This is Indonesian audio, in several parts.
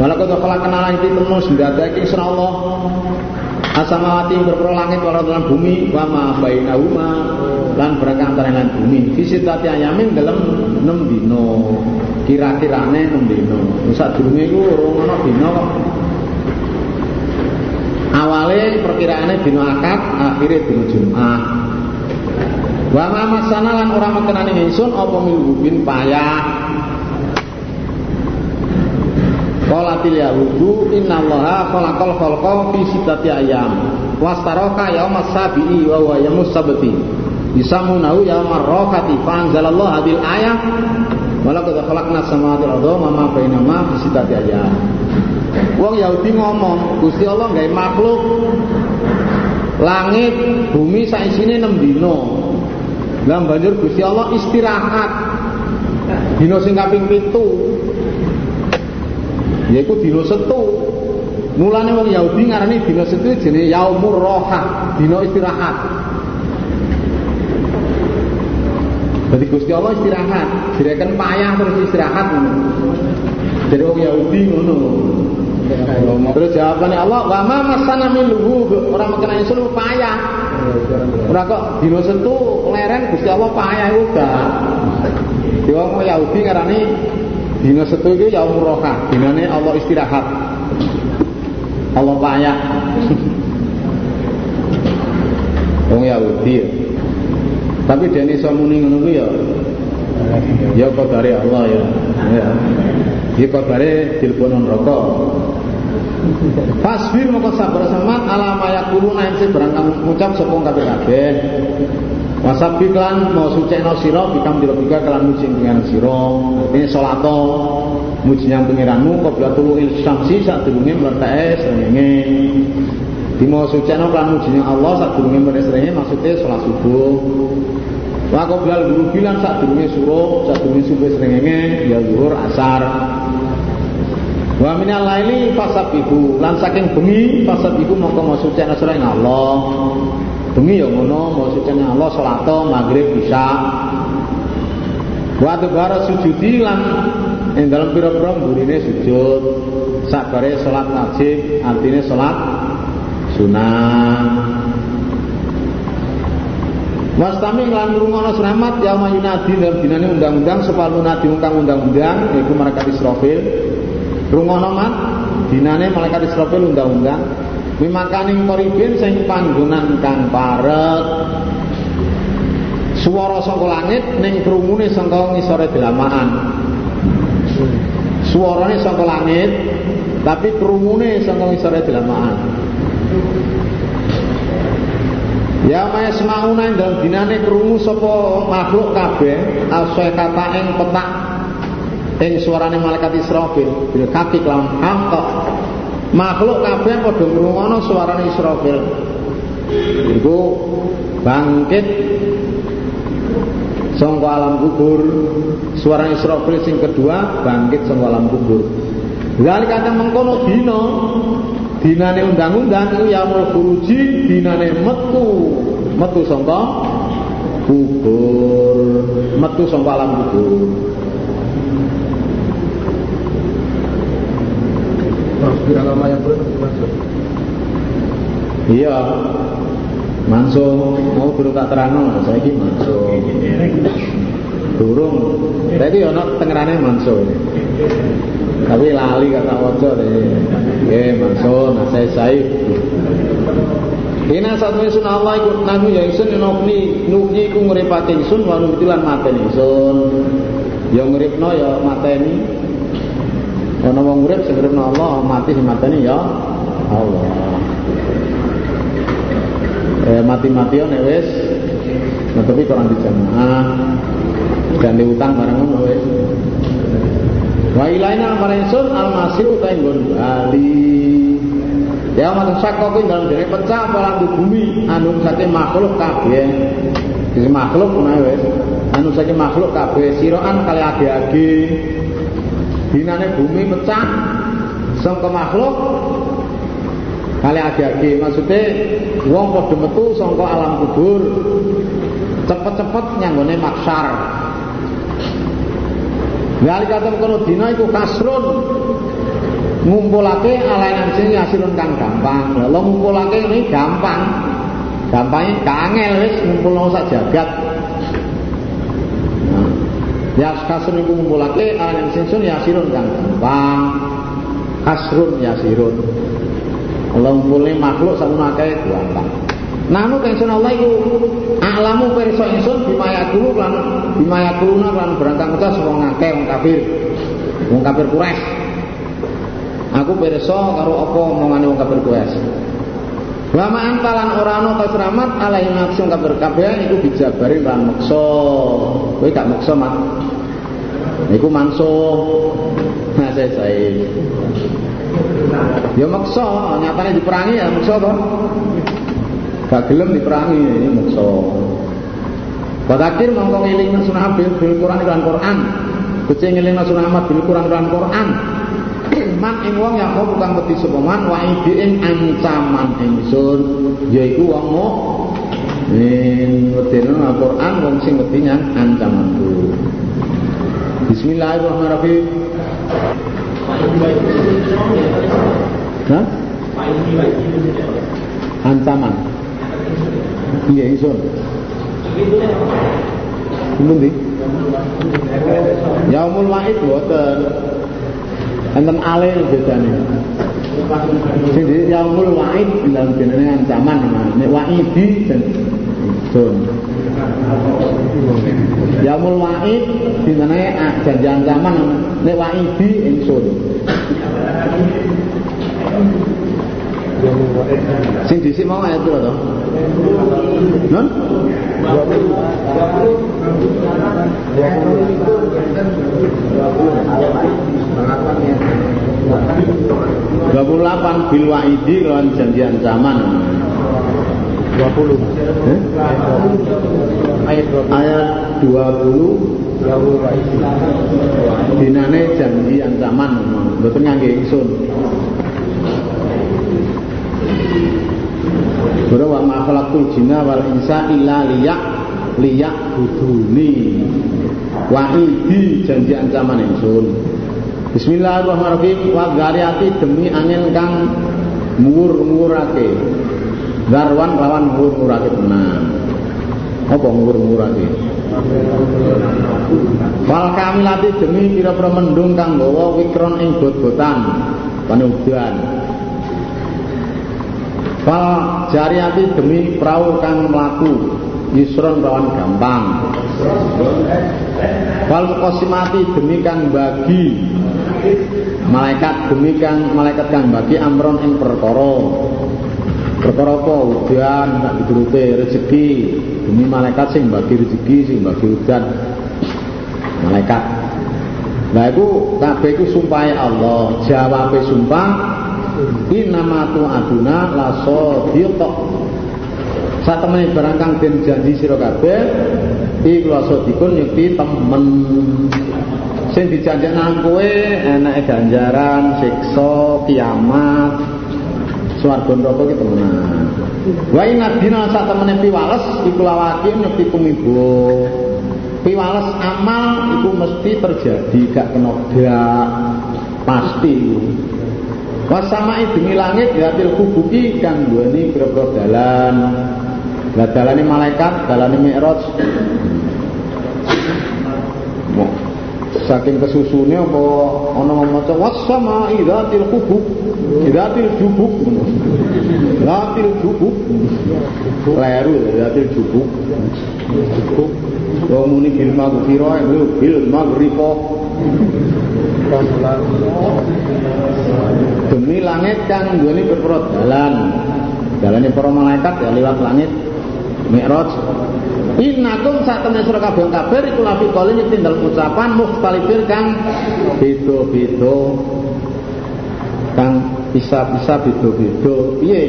Walau kau kenalan itu temu ndadake insya Allah. Asamawati berpro langit walau dalam bumi wa ma bainahuma lan barang antara lan bumi. Tati ayamin dalam 6 dino. Kira-kirane 6 dino. Sadurunge iku ora ana dino kok. Awale dino akad akhire dino Jumat. Wa ma masana lan ora mekenane ingsun apa milubin payah Qalatil yahudu innallaha khalaqal khalqa fi sittati ayyam. Wastaraka yaumas sabi'i wa huwa yaumus sabti. Yusammunahu yaumar rafati fa anzalallahu hadil ayah. Walaqad khalaqna samawati wal arda wa ma bainahuma fi sittati ayyam. Wong Yahudi ngomong, Gusti Allah gawe makhluk. Langit, bumi saisine 6 dina. Lah banjur Gusti Allah istirahat. Dina sing kaping 7 yaiku dina Setu. Mulane wong Yahudi ngarani dina Setu jenenge yaumur roha, dina istirahat. Jadi Gusti Allah istirahat, direken payah terus istirahat Jadi wong Yahudi ngono. Terus jawabannya Allah, wa ma masana min luhub, ora mekena ingsun payah. Ora kok dina Setu leren Gusti Allah payah uga. Wong Yahudi ngarani Dina setu itu ya roha, dinane Allah istirahat. Allah payah. Wong ya. Tapi dene iso muni ngono ya. Ya dari Allah ya. Ya. Ya kodare dilebono neraka. Fasbir moko sabar sama alama yakuluna ing barang kamu ngucap sapa kabeh kabeh. Wasabik lan mau no siro bikam dirobika kelan muji pengiran siro Ini muji yang pengiranmu Qabla tulu il syamsi Di mau no kelan muji yang Allah saat durungnya melertai serengenge Maksudnya sholat subuh. Wa qabla guru bilan durungnya suruh Saat durungnya subuh serengenge Ya zuhur asar. Wa minal laili fasabihu lan saking bengi fasabihu mongko mau suceno sira Allah bengi ya ngono sucene Allah salat maghrib bisa wa bara sujudi lan ing dalam pira-pira burine sujud. Sabare salat wajib artinya salat sunah Wastami lan ngrungono selamat ya mayunadi dalam dinane undang-undang sepal munadi ungkang undang-undang yaiku malaikat Israfil. Rungono mat dinane malaikat Israfil undang-undang Mimakaning koribin sing panggonan kang parek. Suara saka langit ning krungune saka ngisore delamaan. Suarane saka langit tapi krungune saka ngisore delamaan. Ya maya semauna ing dalem dinane krungu sapa makhluk kabeh asai kata ing petak ing suarane malaikat Israfil bil kaki lawan angkok makhluk kabeh padha ngrungokno suarane Israfil. Iku bangkit. Sangka alam kubur. Suara Israfil sing kedua bangkit sangka alam kubur. Lali kata mengkono dina. Dinane undang-undang iku ya furuji dinane metu. Metu sangka kubur. Metu sangka alam kubur Kira lama yang boleh masuk. Iya. Manso mau guru tak terang saya ini manso. Durung. Tadi ono tengerane manso. Tapi lali kata waca deh. Nggih manso saya saif. Ina satu sun Allah ikut nabi ya isun nukni nukni ku nguripake isun wa nutilan mateni isun. Ya nguripno ya mateni Ana wong urip sing Allah, mati sing mateni ya Allah. Eh mati-mati nek wis tapi Quran dijamaah dan diutang barang ngono wis. Wa ilaina marinsun al-masir utai nggon bali. Ya matur sakok dalam dene pecah apa bumi anu sate makhluk kabeh. Jadi makhluk menawa wis. Anu saking makhluk kabeh siroan kali age-age dinane bumi pecah sangka makhluk kali agi-agi maksudnya wong padha metu sangka alam kubur cepet-cepet nyanggone maksar Gali kata kono dina iku kasrun ngumpulake alain sing yasirun kang gampang. Lha ngumpulake ini gampang. Gampangnya kangel wis ngumpulno sak jagat. Nah, ya kasrun iku ngumpulake alain sing yasirun kang gampang. Kasrun yasirun. Allah ngumpulne makhluk sakmono akeh gampang. Nanu kang Allah iku alamu pirsa ingsun bima yakulu lan bima yakuluna lan berangkang utas wong akeh wong kafir. Wong kafir Quraisy. Aku pirsa karo apa omongane wong kafir Quraisy. Wa ma antalan ora ana kasramat alai nafsu kafir kabeh iku dijabari lan meksa. Kowe gak meksa mat. Iku mansuh. Nah, saya saya. Ya maksa, nyatane diperangi ya maksa to gak gelem diperangi ini mukso Wadakir mongko ngeling sunah bil Quran lan Quran. Kucing ngeling sunah Ahmad bil Quran lan Quran. Man ing wong ya kok bukan wedi sapa man wa ing ancaman ingsun yaiku wong mukmin wedine Al-Qur'an wong sing wedi nyang ancamanku. Bismillahirrahmanirrahim. Hah? Ancaman. Iya isun. Pundi? Yaumul Wa'id boten. Enten alil bedane. Sing Yaumul Wa'id dalam jenenge ancaman nek wa'idi dan sun. Yaumul Wa'id dinane janji ancaman nek wa'idi ingsun. Sing dhisik mau ayat piro to? Non? Dua puluh delapan bil waidi lawan janji ancaman. Dua puluh. Eh? Ayat ayat dua puluh. Dinane janji ancaman, betul ngangge ingsun. Bro wa ma khalaqtul jinna wal insa illa liyak liyak buduni. Wa idi janji ancaman ingsun. Bismillahirrahmanirrahim wa gariati demi angin kang muwur-muwurake. Darwan lawan muwur-muwurake tenan. Apa muwur-muwurake? Wal kamilati demi pira-pira mendung kang gawa wikron ing bot-botan panudan. Fal jariati demi perahu kang melaku Yusron rawan gampang Fal kosimati demi kang bagi Malaikat demi kang malaikat kang bagi amron ing perkara. Perkara apa? Udan tak diturute rezeki. Demi malaikat sing bagi rezeki sing bagi udan malaikat. Nah itu kabeh iku sumpahe Allah, jawabe sumpah Inama tu aduna laso diutok Saat temen barang kang den janji sira kabeh iku dikun nyukti temen sing dijanjek nang kowe enake ganjaran siksa kiamat. Swarga neraka ki temenan. Wa inadina sak temene piwales iku lawaki nyukti kumibo piwales amal iku mesti terjadi gak kena gak. Pasti. Wasamai demi langit yatil kubuki kang duweni pira-pira dalan. Lah dalane malaikat, dalane mi'raj. Saking kesusune apa ana maca wasama idzatil kubuk, idzatil jubuk. Idzatil jubuk. Kleru idzatil jubuk. Jubuk. Wa muni bil maghfirah, bil maghrifa. Demi langit kang duweni pira dalan. Dalane para malaikat ya lewat langit Mi'raj. Innakum sak temen sira kabeh kabeh iku lafi qalin tinggal ucapan mukhtalifir kang beda-beda. Kang bisa-bisa beda-beda. Piye?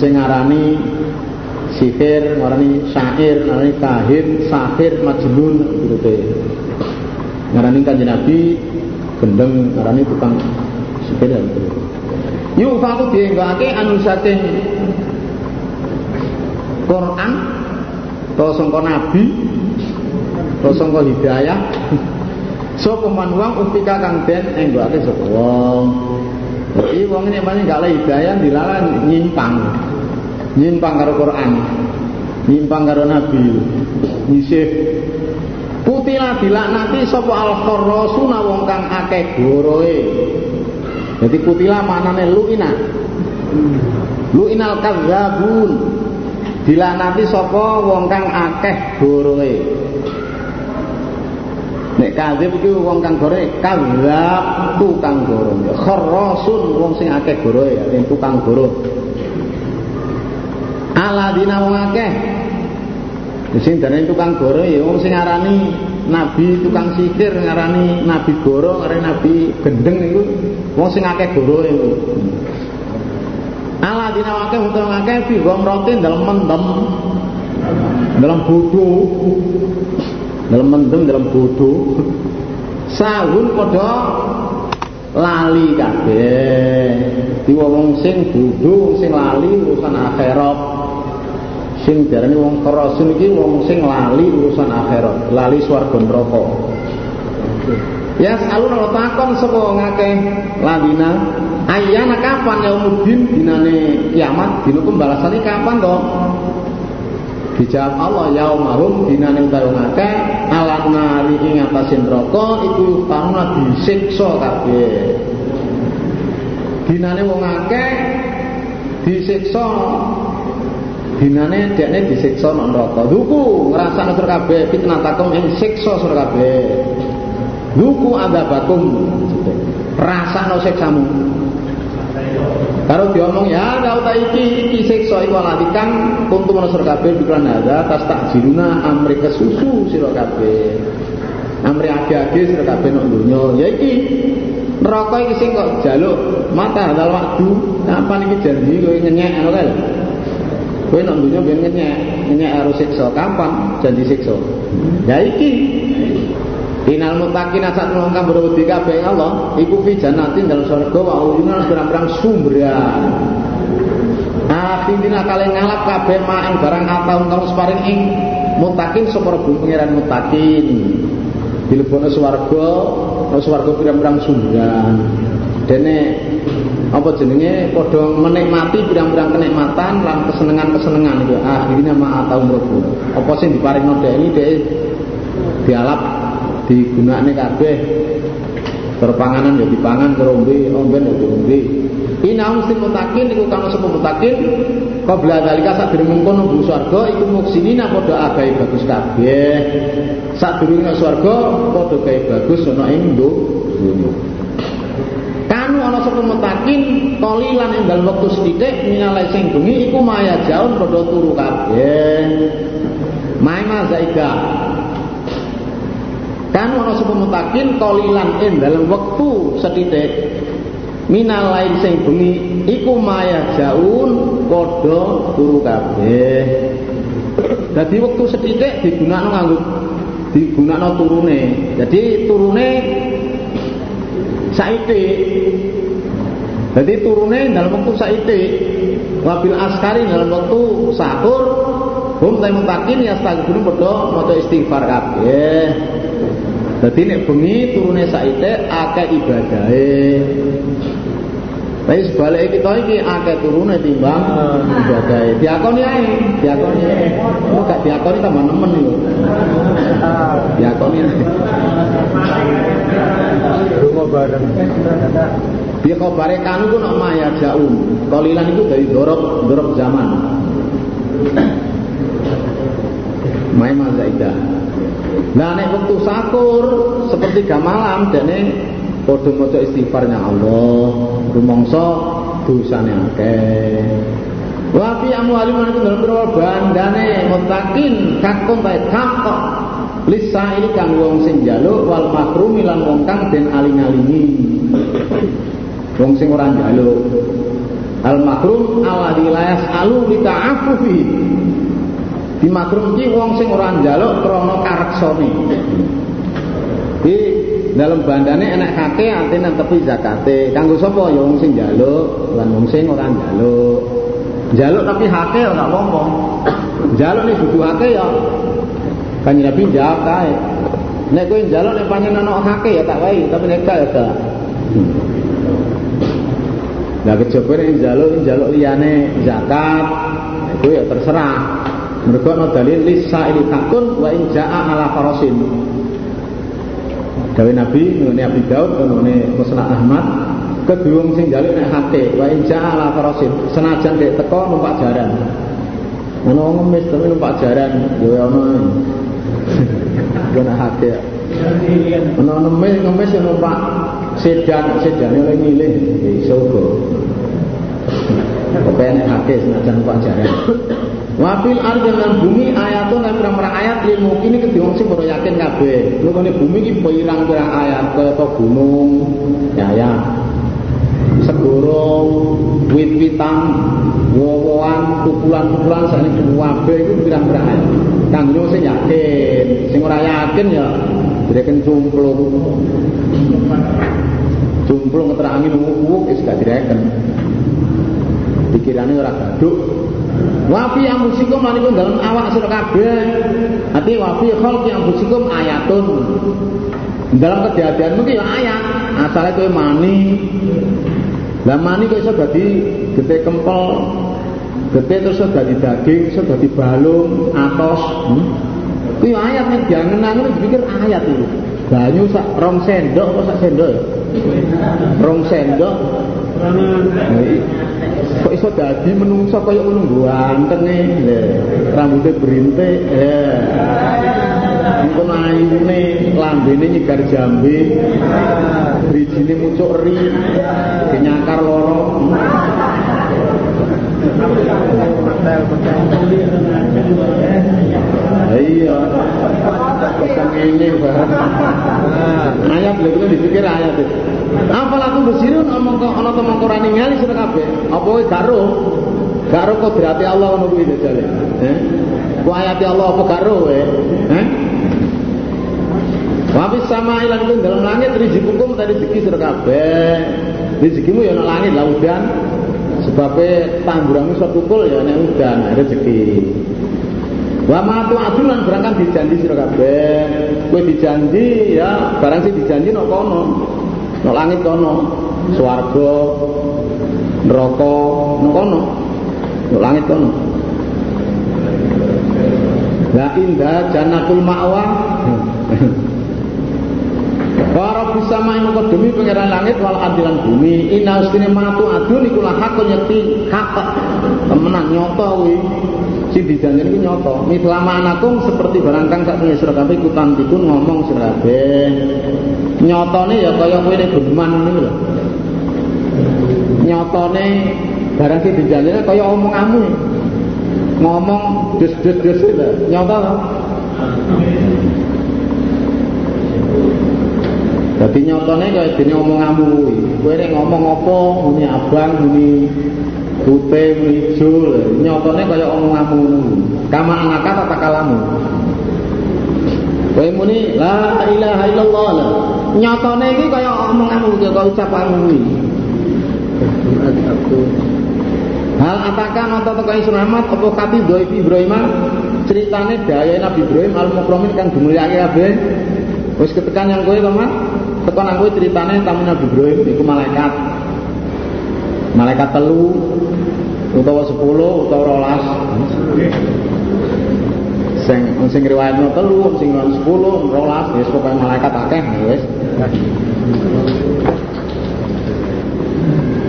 Sing ngarani sihir, ngarani syair, ngarani kahin, sahir, majnun gitu ngarani kanjeng Nabi gendeng ngarani tukang sepeda yuk faku dienggake anu saking Quran to sangka nabi to sangka hidayah sapa man wong upika kang den enggake sapa wong? Jadi wong ini paling gak hidayah dilalah nyimpang. Nyimpang karo Quran. Nyimpang karo Nabi. Nyisih putila dilaknati sapa al kharrasuna wong kang akeh goroe jadi putila maknane luina. Luinal kadzabun dilaknati sapa wong kang akeh goroe Nek kadzib iki wong kang gore kadzab tukang goro. Kharasun wong sing akeh goro ya, tukang goro. Aladina wong akeh. Sing darane tukang goro ya wong sing ngarani nabi tukang sikir ngarani nabi goro, ngarani nabi gendeng iku wong sing akeh goro iku. Wong wong akeh fi gomrotin dalam mendem. Dalam bodoh dalam mendem dalam bodoh sahun padha lali kabeh. Di wong sing bodoh sing lali urusan akhirat. Sing diarani wong kerasun iki wong sing lali urusan akhirat. Lali swarga neraka. Ya kalau takon sapa ngakeh ladina ayana kapan yaumuddin dinane kiamat dina pembalasane kapan dong Dijawab Allah yaumahum dinane utawi ngakeh alan nari ing atase neraka iku panuna disiksa kabeh. Dinane wong akeh disiksa dinane dekne disiksa nang neraka. Duku ngrasakno sur kabeh fitnatakum ing siksa sur kabeh. Duku adabakum rasakno siksamu. Kalau diomong ya kau tak iki iki siksa iku alatikan kuntum nasur kabeh pikiran ada tas tak jiruna amri kesusu sira kabeh. Amri age-age sira kabeh nek donya. Ya iki neraka iki sing kok jaluk mata dal waktu kapan iki janji kowe ngenyek ngono kae. Kowe nek donya ben ngenyek, ngenyek harus siksa kapan janji siksa. Ya iki Inal mutakin asat ngelongkang berwedi kabeh Allah Iku fi jannatin dalam surga wa uyunan berang-berang sumberan. Akhirina kalian ngalap kabeh ma'ing barang atau kamu separing ing mutakin sopor bumi pengiran mutakin. Dilebono swarga, swarga pirang-pirang sumberan. Dene apa jenenge? Padha menikmati pirang-pirang kenikmatan lan kesenengan-kesenengan. Itu akhirnya ma atau mlebu. Apa sing diparingno dhek iki dhek? Dialap digunakne kabeh. Perpanganan ya dipangan kerombe omben ya diombe Ina mesti mutakin iku kang sapa mutakin? Qabla dalika sadurunge mengkono bu swarga iku muksinina padha agahe bagus kabeh. Sadurunge swarga padha gawe bagus ana ing donya. Kanu ana mutakin kolilan ing dalem wektu sithik minalai sing bengi iku maya jaun padha turu kabeh. Maima zaika Kan ana sapa mutakin kolilan ing dalam wektu sethithik minal lain sing bengi iku maya jaun padha turu kabeh. Dadi wektu sethithik digunakno nganggo digunakno turune. Jadi turune saiki. Jadi turune dalam waktu saiki. Wabil askari dalam waktu sahur hum mutakin ya stagfirun padha maca istighfar kabeh. Dadi nek bengi turune saite akeh ibadahe. Tapi sebaliknya kita ini akeh turune timbang ibadahe. Diakoni ae, diakoni. Lu gak diakoni tambah nemen yo. Diakoni. Rumah bareng. Dia bare kanu ku nak maya jaum. Kolilan itu dari dorok dorok zaman. Main mazaidah. Nah nek waktu sakur seperti malam dene padha maca istighfarnya Allah, rumangsa dosane akeh. Wa fi amwalihim lan dalam pira bandane mutakin kakung bae kakok lisa ini kang wong sing njaluk wal mahrum lan wong kang den aling-alingi. Wong sing ora. Al mahrum alladzi la yasalu li ta'affufi di makrum iki wong sing ora njaluk krana kareksane. Di dalam bandane enak kake artine tepi zakate. Kanggo sapa ya wong sing njaluk lan wong sing ora njaluk. Njaluk tapi hake ora apa-apa. Njaluk nek butuh hake ya Kanjeng Nabi jawab kae. Nek kowe njaluk nek pancen ana hake ya tak wae, tapi nek gak ya gak. Lah kejaba nek njaluk njaluk liyane zakat, itu ya terserah. Mergo ana dalil lisa ini hakun wa in jaa ala farasin. Dawe Nabi ngene Abi Daud ngene Musnad Ahmad kedua sing njaluk nek hake wa in jaa ala farasin. Senajan dek teko numpak jaran. Ono wong ngemis tapi numpak jaran, yo ya ono. Guna hake. Ono ngemis ngemis yo numpak sedan, sedane oleh milih iso go. Kepen hake senajan numpak jaran. Wafil ardi lan bumi ayatun lan pirang-pirang ayat lil mukini kedhe wong sing ora yakin kabeh. Nukune bumi iki pirang-pirang ayat kaya gunung, ya ya. Segoro, wit-witan, wowoan, pukulan-pukulan sakne kuwabe iku pirang-pirang ayat. Kanggo sing yakin, sing ora yakin ya direken cumplung. Cumplung keterangi nunggu wis gak direken. Pikirane ora gaduk, Wafi amusikum lan iku dalam awak sira kabeh. Ati wafi khalqi amusikum ayatun. Dalam kejadian mungkin ya ayat. Asale kowe mani. Lah mani kok iso dadi gede kempel. Gede terus iso dadi daging, iso dadi balung, atos. Hmm? Kuwi ayat nek jangan ngono dipikir ayat itu. Banyu sak rong sendok apa sak sendok ya? Rong sendok. Iso dadi menungso kaya ngono gantenge. Rambutnya berintik. Engko ayune lambene nyegar jambe. Brijine mucuk ri. Dinyakar loro. Iya. Pesan ini Ayat lho itu dipikir ayat itu. Apa laku besirun omong kok ana to mongko rani ngali sira kabeh. Apa garo? Garo kodrate Allah ngono kuwi jare. Eh? Ku ayat Allah apa garo? Eh? Wabis sama ilang itu dalam langit rezekikum tadi rezeki sira kabeh. Rezekimu ya langit lah udan. Sebabnya tangguramu iso tukul ya nek udan rezeki. Wa ma tu adulan berangkat dijanji sira kabeh. Kowe dijanji ya barang sing dijanji nek kono. Nek langit kono, swarga, neraka nek kono. Nek langit kono. La indah jannatul ma'wa. Para main demi pangeran langit wal adilan bumi. Inna ustine matu adun iku hakun yakti hak. Temenan nyoto kuwi. Sing dijanjeni iku nyoto. Mislama anakum seperti barang kang sak punya sira kabeh ikutan dikun ngomong sira kabeh. Nyotone ya kaya kowe nek geman niku lho. Nyotone barang sing dijanjeni kaya omonganmu. Ngomong des-des-des itu. Nyoto. Jadi nyotone kaya dene omonganmu kuwi. Kowe nek ngomong apa muni abang muni putih ijo nyotone kaya omonganmu. Kama anaka tata kalamu. Kowe muni la ilaha illallah la. Nyotone iki kaya omonganmu kaya ucapanmu kuwi. Hal atakan nonton teko Isun Ahmad apa kati Doi Ibrahim ceritane daya Nabi Ibrahim al mukromin kang dimulyake kabeh. Wis ketekan yang kowe to, Mas? Tekan aku ceritane tamu Nabi Ibrahim iku malaikat. Malaikat telu utawa 10 utawa rolas. Sing sing riwayatno telu, sing 10, rolas, wis pokoke malaikat akeh wis.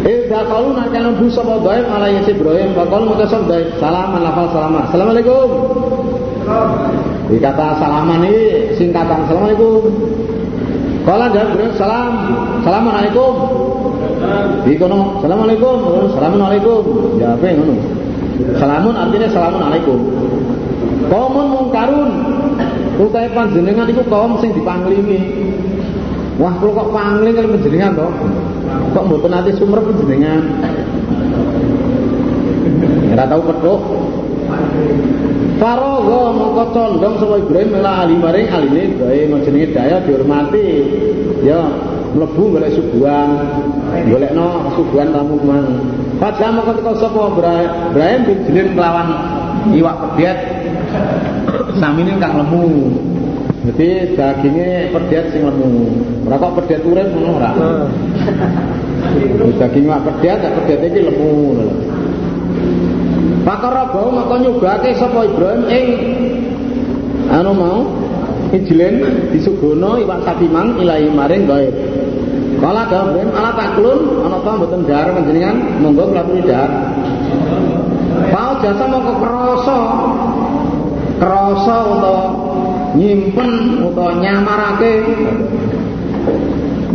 Eh kalau nak kalau bu baik malah ya Ibrahim bakal mutasab baik salaman lafal salaman assalamualaikum. Dikata salaman ini singkatan assalamualaikum. Kalau jawab salam assalamualaikum di kono assalamualaikum. Assalamualaikum. Jawabnya ngono. Salamun artinya salamun alaikum kaumun mungkarun. Utai panjenengan itu kaum sing dipanglimi Wah, kalau kok pangling kalau penjenengan toh, kok mboten nanti sumber penjenengan. Ora tahu petuk. Farogo mongko condong sapa Ibrahim mela ali maring aline gawe jenenge daya dihormati. Ya, mlebu golek suguhan. Golekno suguhan tamu mang. Padha mongko teko sapa Ibrahim bin kelawan iwak pedet. Samine kang lemu. Jadi dagingnya perdiat sing lemu. Ora kok perdiat urip ngono ora. Daging mak perdiat, tak perdiat iki lemu. Pakara bau maka nyobake sapa Ibrahim ing anu mau ijlen disugono iwak satimang ilahi maring gaib. Kala Ibrahim ala taklun ana ta mboten dar panjenengan? Monggo kula dar. Pau jasa mongko krasa. Krasa utawa nyimpen utawa nyamarake.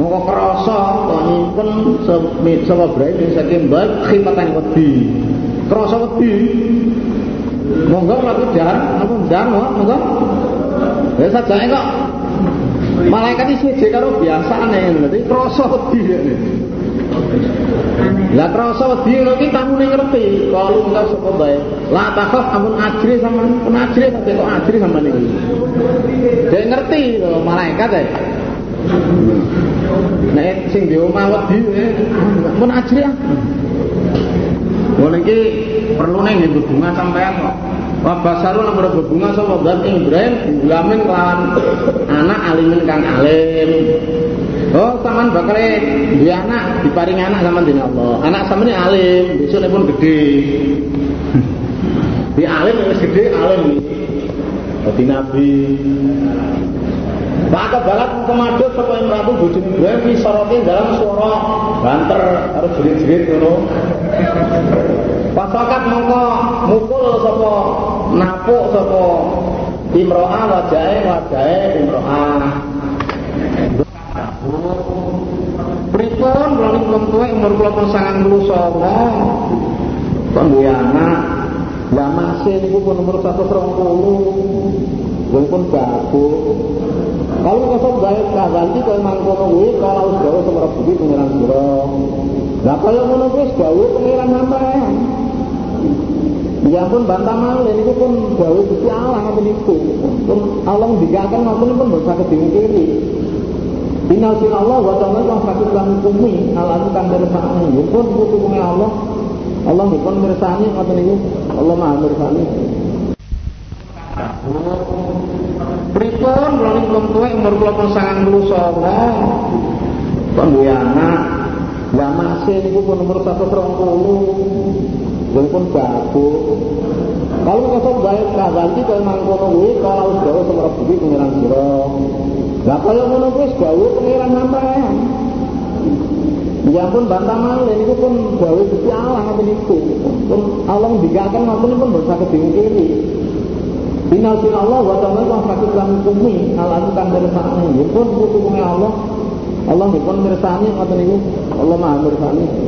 Mongko krasa utawa nyimpen sapa Ibrahim saking bab khifatan wedi. Krasa wedi. Monggo mlaku jar apa ndang monggo. Ya sajake kok malaikat iki siji karo biasane dadi krasa wedi lah krasa wedi ngono iki tamune ngerti. Kalau enggak sapa bae. La takhaf amun ajri sama pun ajri tapi kok ajri sama niku dia ngerti to malaikat ya Nek sing di omah wedi pun ajri ah. Ngono iki perlu ning hubungan sampean kok. Wa basaru lamur hubungan sama zat Ibrahim gulamin kelawan anak alimin kang alim. Oh, sampean bakal duwe anak, diparingi anak sama dening Allah. Anak sampeyan alim, besok pun gede. Di alim wis gede alim. Dadi nabi. Maka balat kemadut sapa imratu bojone Ibrahim fi soroti dalam suara banter harus jerit-jerit ngono. Pasakat mongko mukul sapa napuk sapa imro'ah wajahe wajahe imro'ah. Pripun wong tuwek umur kula pun 99. Kok duwe anak. Lah masih niku pun umur 120. Wong pun bagus. Kalau kosong gawe kaganti kau mangkono kuwi kalau wis gawe sama budi pengiran. Lah kaya ngono kuwi wis gawe pengiran sampean. Ya pun bantah malih niku pun gawe Gusti Allah ngoten niku. Pun Allah ngendikaken ngoten pun boten saged dimungkiri. Inna sin Allah wa ta'ala wa fakir lan hukumi alam kang mirsani. Pun hukume Allah. Allah pun mirsani ngoten niku. Allah Maha mirsani. Pripun kula wong tuwek umur kula pun 99. Kok duwe anak. Lah masih niku pun umur 120. Wong pun bagus. Kalau kosong gawe kaganti kaya mangkono kuwi kalau wis gawe sama budi pengiran sira. Lah kaya ngono kuwi gawe pengiran sampean. Ya pun bantah malih niku pun gawe Gusti Allah ngoten niku. Pun Allah ndikaken ngoten pun boten saged. Inna sin Allah wa ta'ala wa fakir lan hukumi alam kang mirsani. Pun hukume Allah. Allah pun mirsani ngoten niku. Allah Maha mirsani.